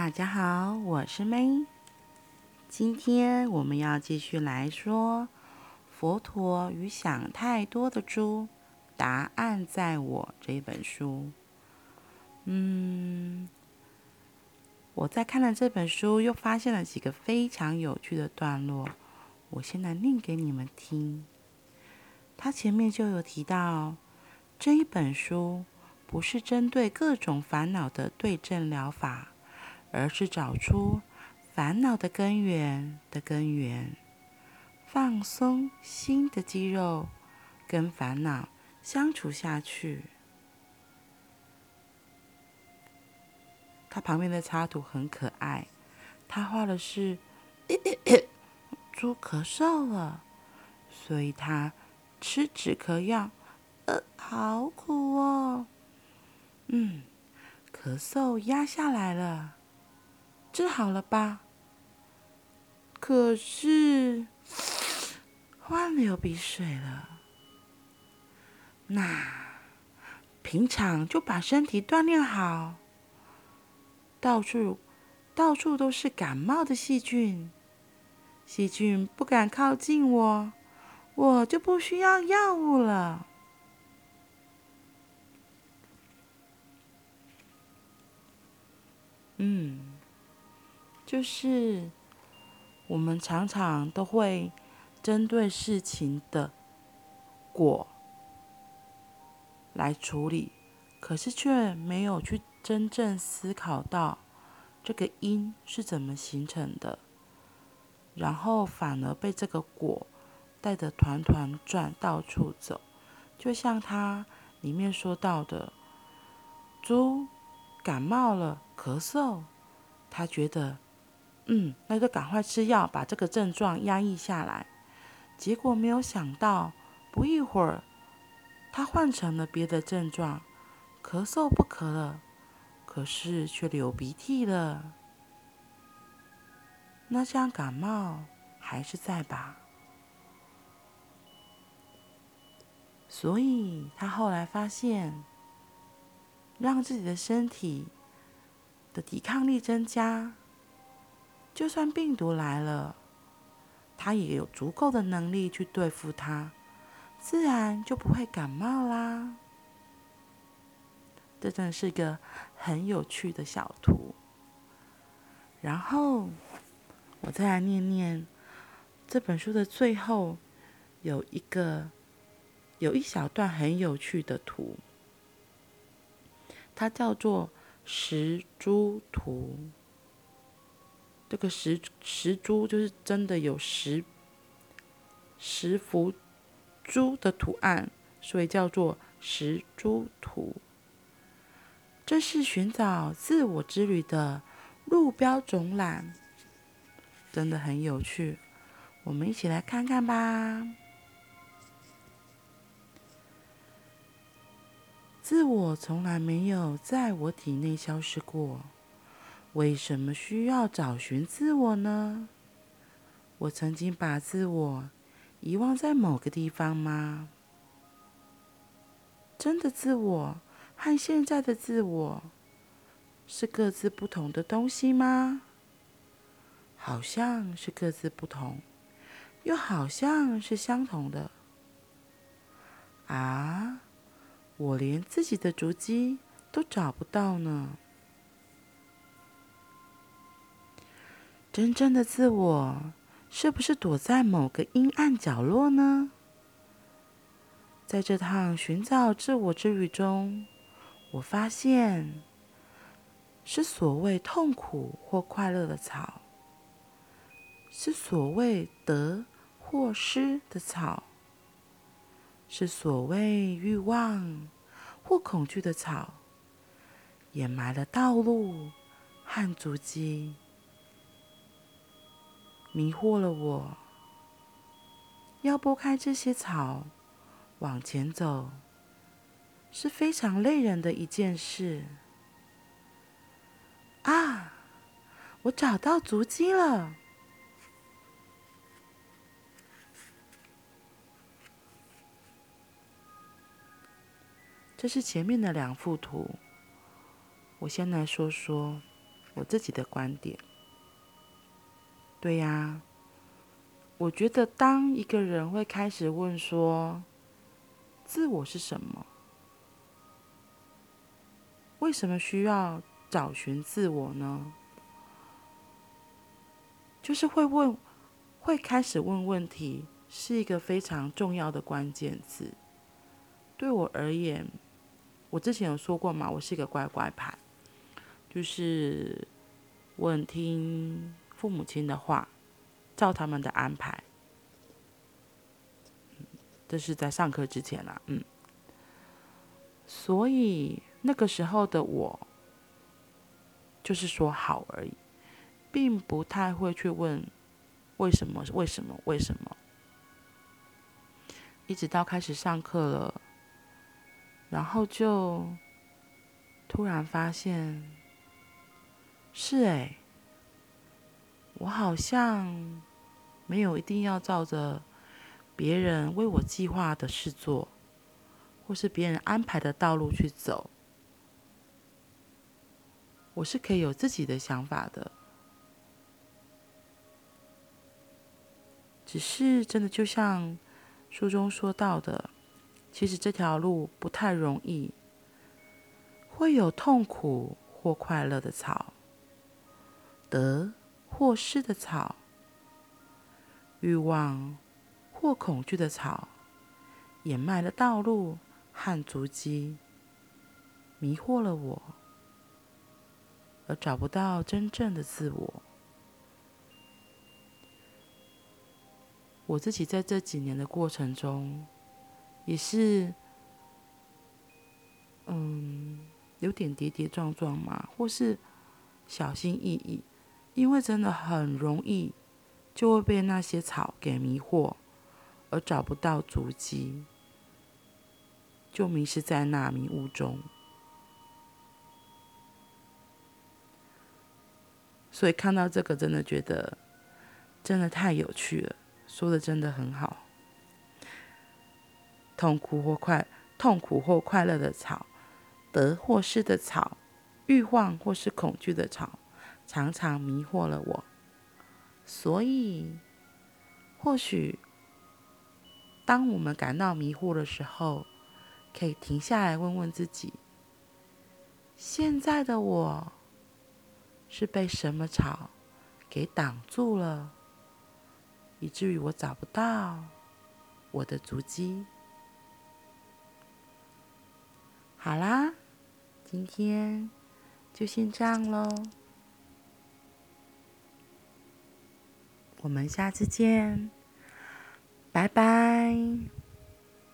大家好，我是 May。今天我们要继续来说《佛陀与想太多的猪：答案在我》这本书。嗯，我在看了这本书，又发现了几个非常有趣的段落。我先来念给你们听。他前面就有提到，这一本书不是针对各种烦恼的对症疗法。而是找出烦恼的根源的根源，放松心的肌肉，跟烦恼相处下去。他旁边的插图很可爱，他画的是猪咳嗽了，所以他吃止咳药，呃，好苦哦。嗯，咳嗽压下来了。治好了吧？可是换流鼻水了。那平常就把身体锻炼好。到处到处都是感冒的细菌，细菌不敢靠近我，我就不需要药物了。嗯。就是我们常常都会针对事情的果来处理，可是却没有去真正思考到这个因是怎么形成的，然后反而被这个果带得团团转，到处走。就像它里面说到的，猪感冒了，咳嗽，他觉得。嗯，那就赶快吃药，把这个症状压抑下来。结果没有想到，不一会儿，他换成了别的症状，咳嗽不咳了，可是却流鼻涕了。那这样感冒还是在吧？所以他后来发现，让自己的身体的抵抗力增加。就算病毒来了，他也有足够的能力去对付它，自然就不会感冒啦。这真是个很有趣的小图。然后我再来念念这本书的最后有一个有一小段很有趣的图，它叫做石猪图。这个石石珠就是真的有十十幅猪的图案，所以叫做石珠图。这是寻找自我之旅的路标总览，真的很有趣。我们一起来看看吧。自我从来没有在我体内消失过。为什么需要找寻自我呢？我曾经把自我遗忘在某个地方吗？真的自我和现在的自我是各自不同的东西吗？好像是各自不同，又好像是相同的。啊，我连自己的足迹都找不到呢。真正的自我是不是躲在某个阴暗角落呢？在这趟寻找自我之旅中，我发现是所谓痛苦或快乐的草，是所谓得或失的草，是所谓欲望或恐惧的草，掩埋了道路和足迹。迷惑了我，要拨开这些草，往前走，是非常累人的一件事。啊，我找到足迹了！这是前面的两幅图，我先来说说我自己的观点。对呀，我觉得当一个人会开始问说，自我是什么？为什么需要找寻自我呢？就是会问，会开始问问题，是一个非常重要的关键字。对我而言，我之前有说过嘛，我是一个乖乖牌，就是我很听父母亲的话，照他们的安排。这是在上课之前啦，嗯，所以那个时候的我，就是说好而已，并不太会去问为什么，为什么，为什么。一直到开始上课了，然后就突然发现，是诶，我好像没有一定要照着。别人为我计划的事做，或是别人安排的道路去走，我是可以有自己的想法的。只是真的就像书中说到的，其实这条路不太容易，会有痛苦或快乐的草，得或失的草，欲望。或恐惧的草，掩埋了道路和足迹，迷惑了我，而找不到真正的自我。我自己在这几年的过程中，也是，嗯，有点跌跌撞撞嘛，或是小心翼翼，因为真的很容易就会被那些草给迷惑。而找不到足迹，就迷失在那迷雾中。所以看到这个，真的觉得真的太有趣了，说的真的很好。痛苦或快，痛苦或快乐的草，得或失的草，欲望或是恐惧的草，常常迷惑了我。所以，或许。当我们感到迷惑的时候，可以停下来问问自己：现在的我是被什么草给挡住了，以至于我找不到我的足迹？好啦，今天就先这样喽，我们下次见。拜拜。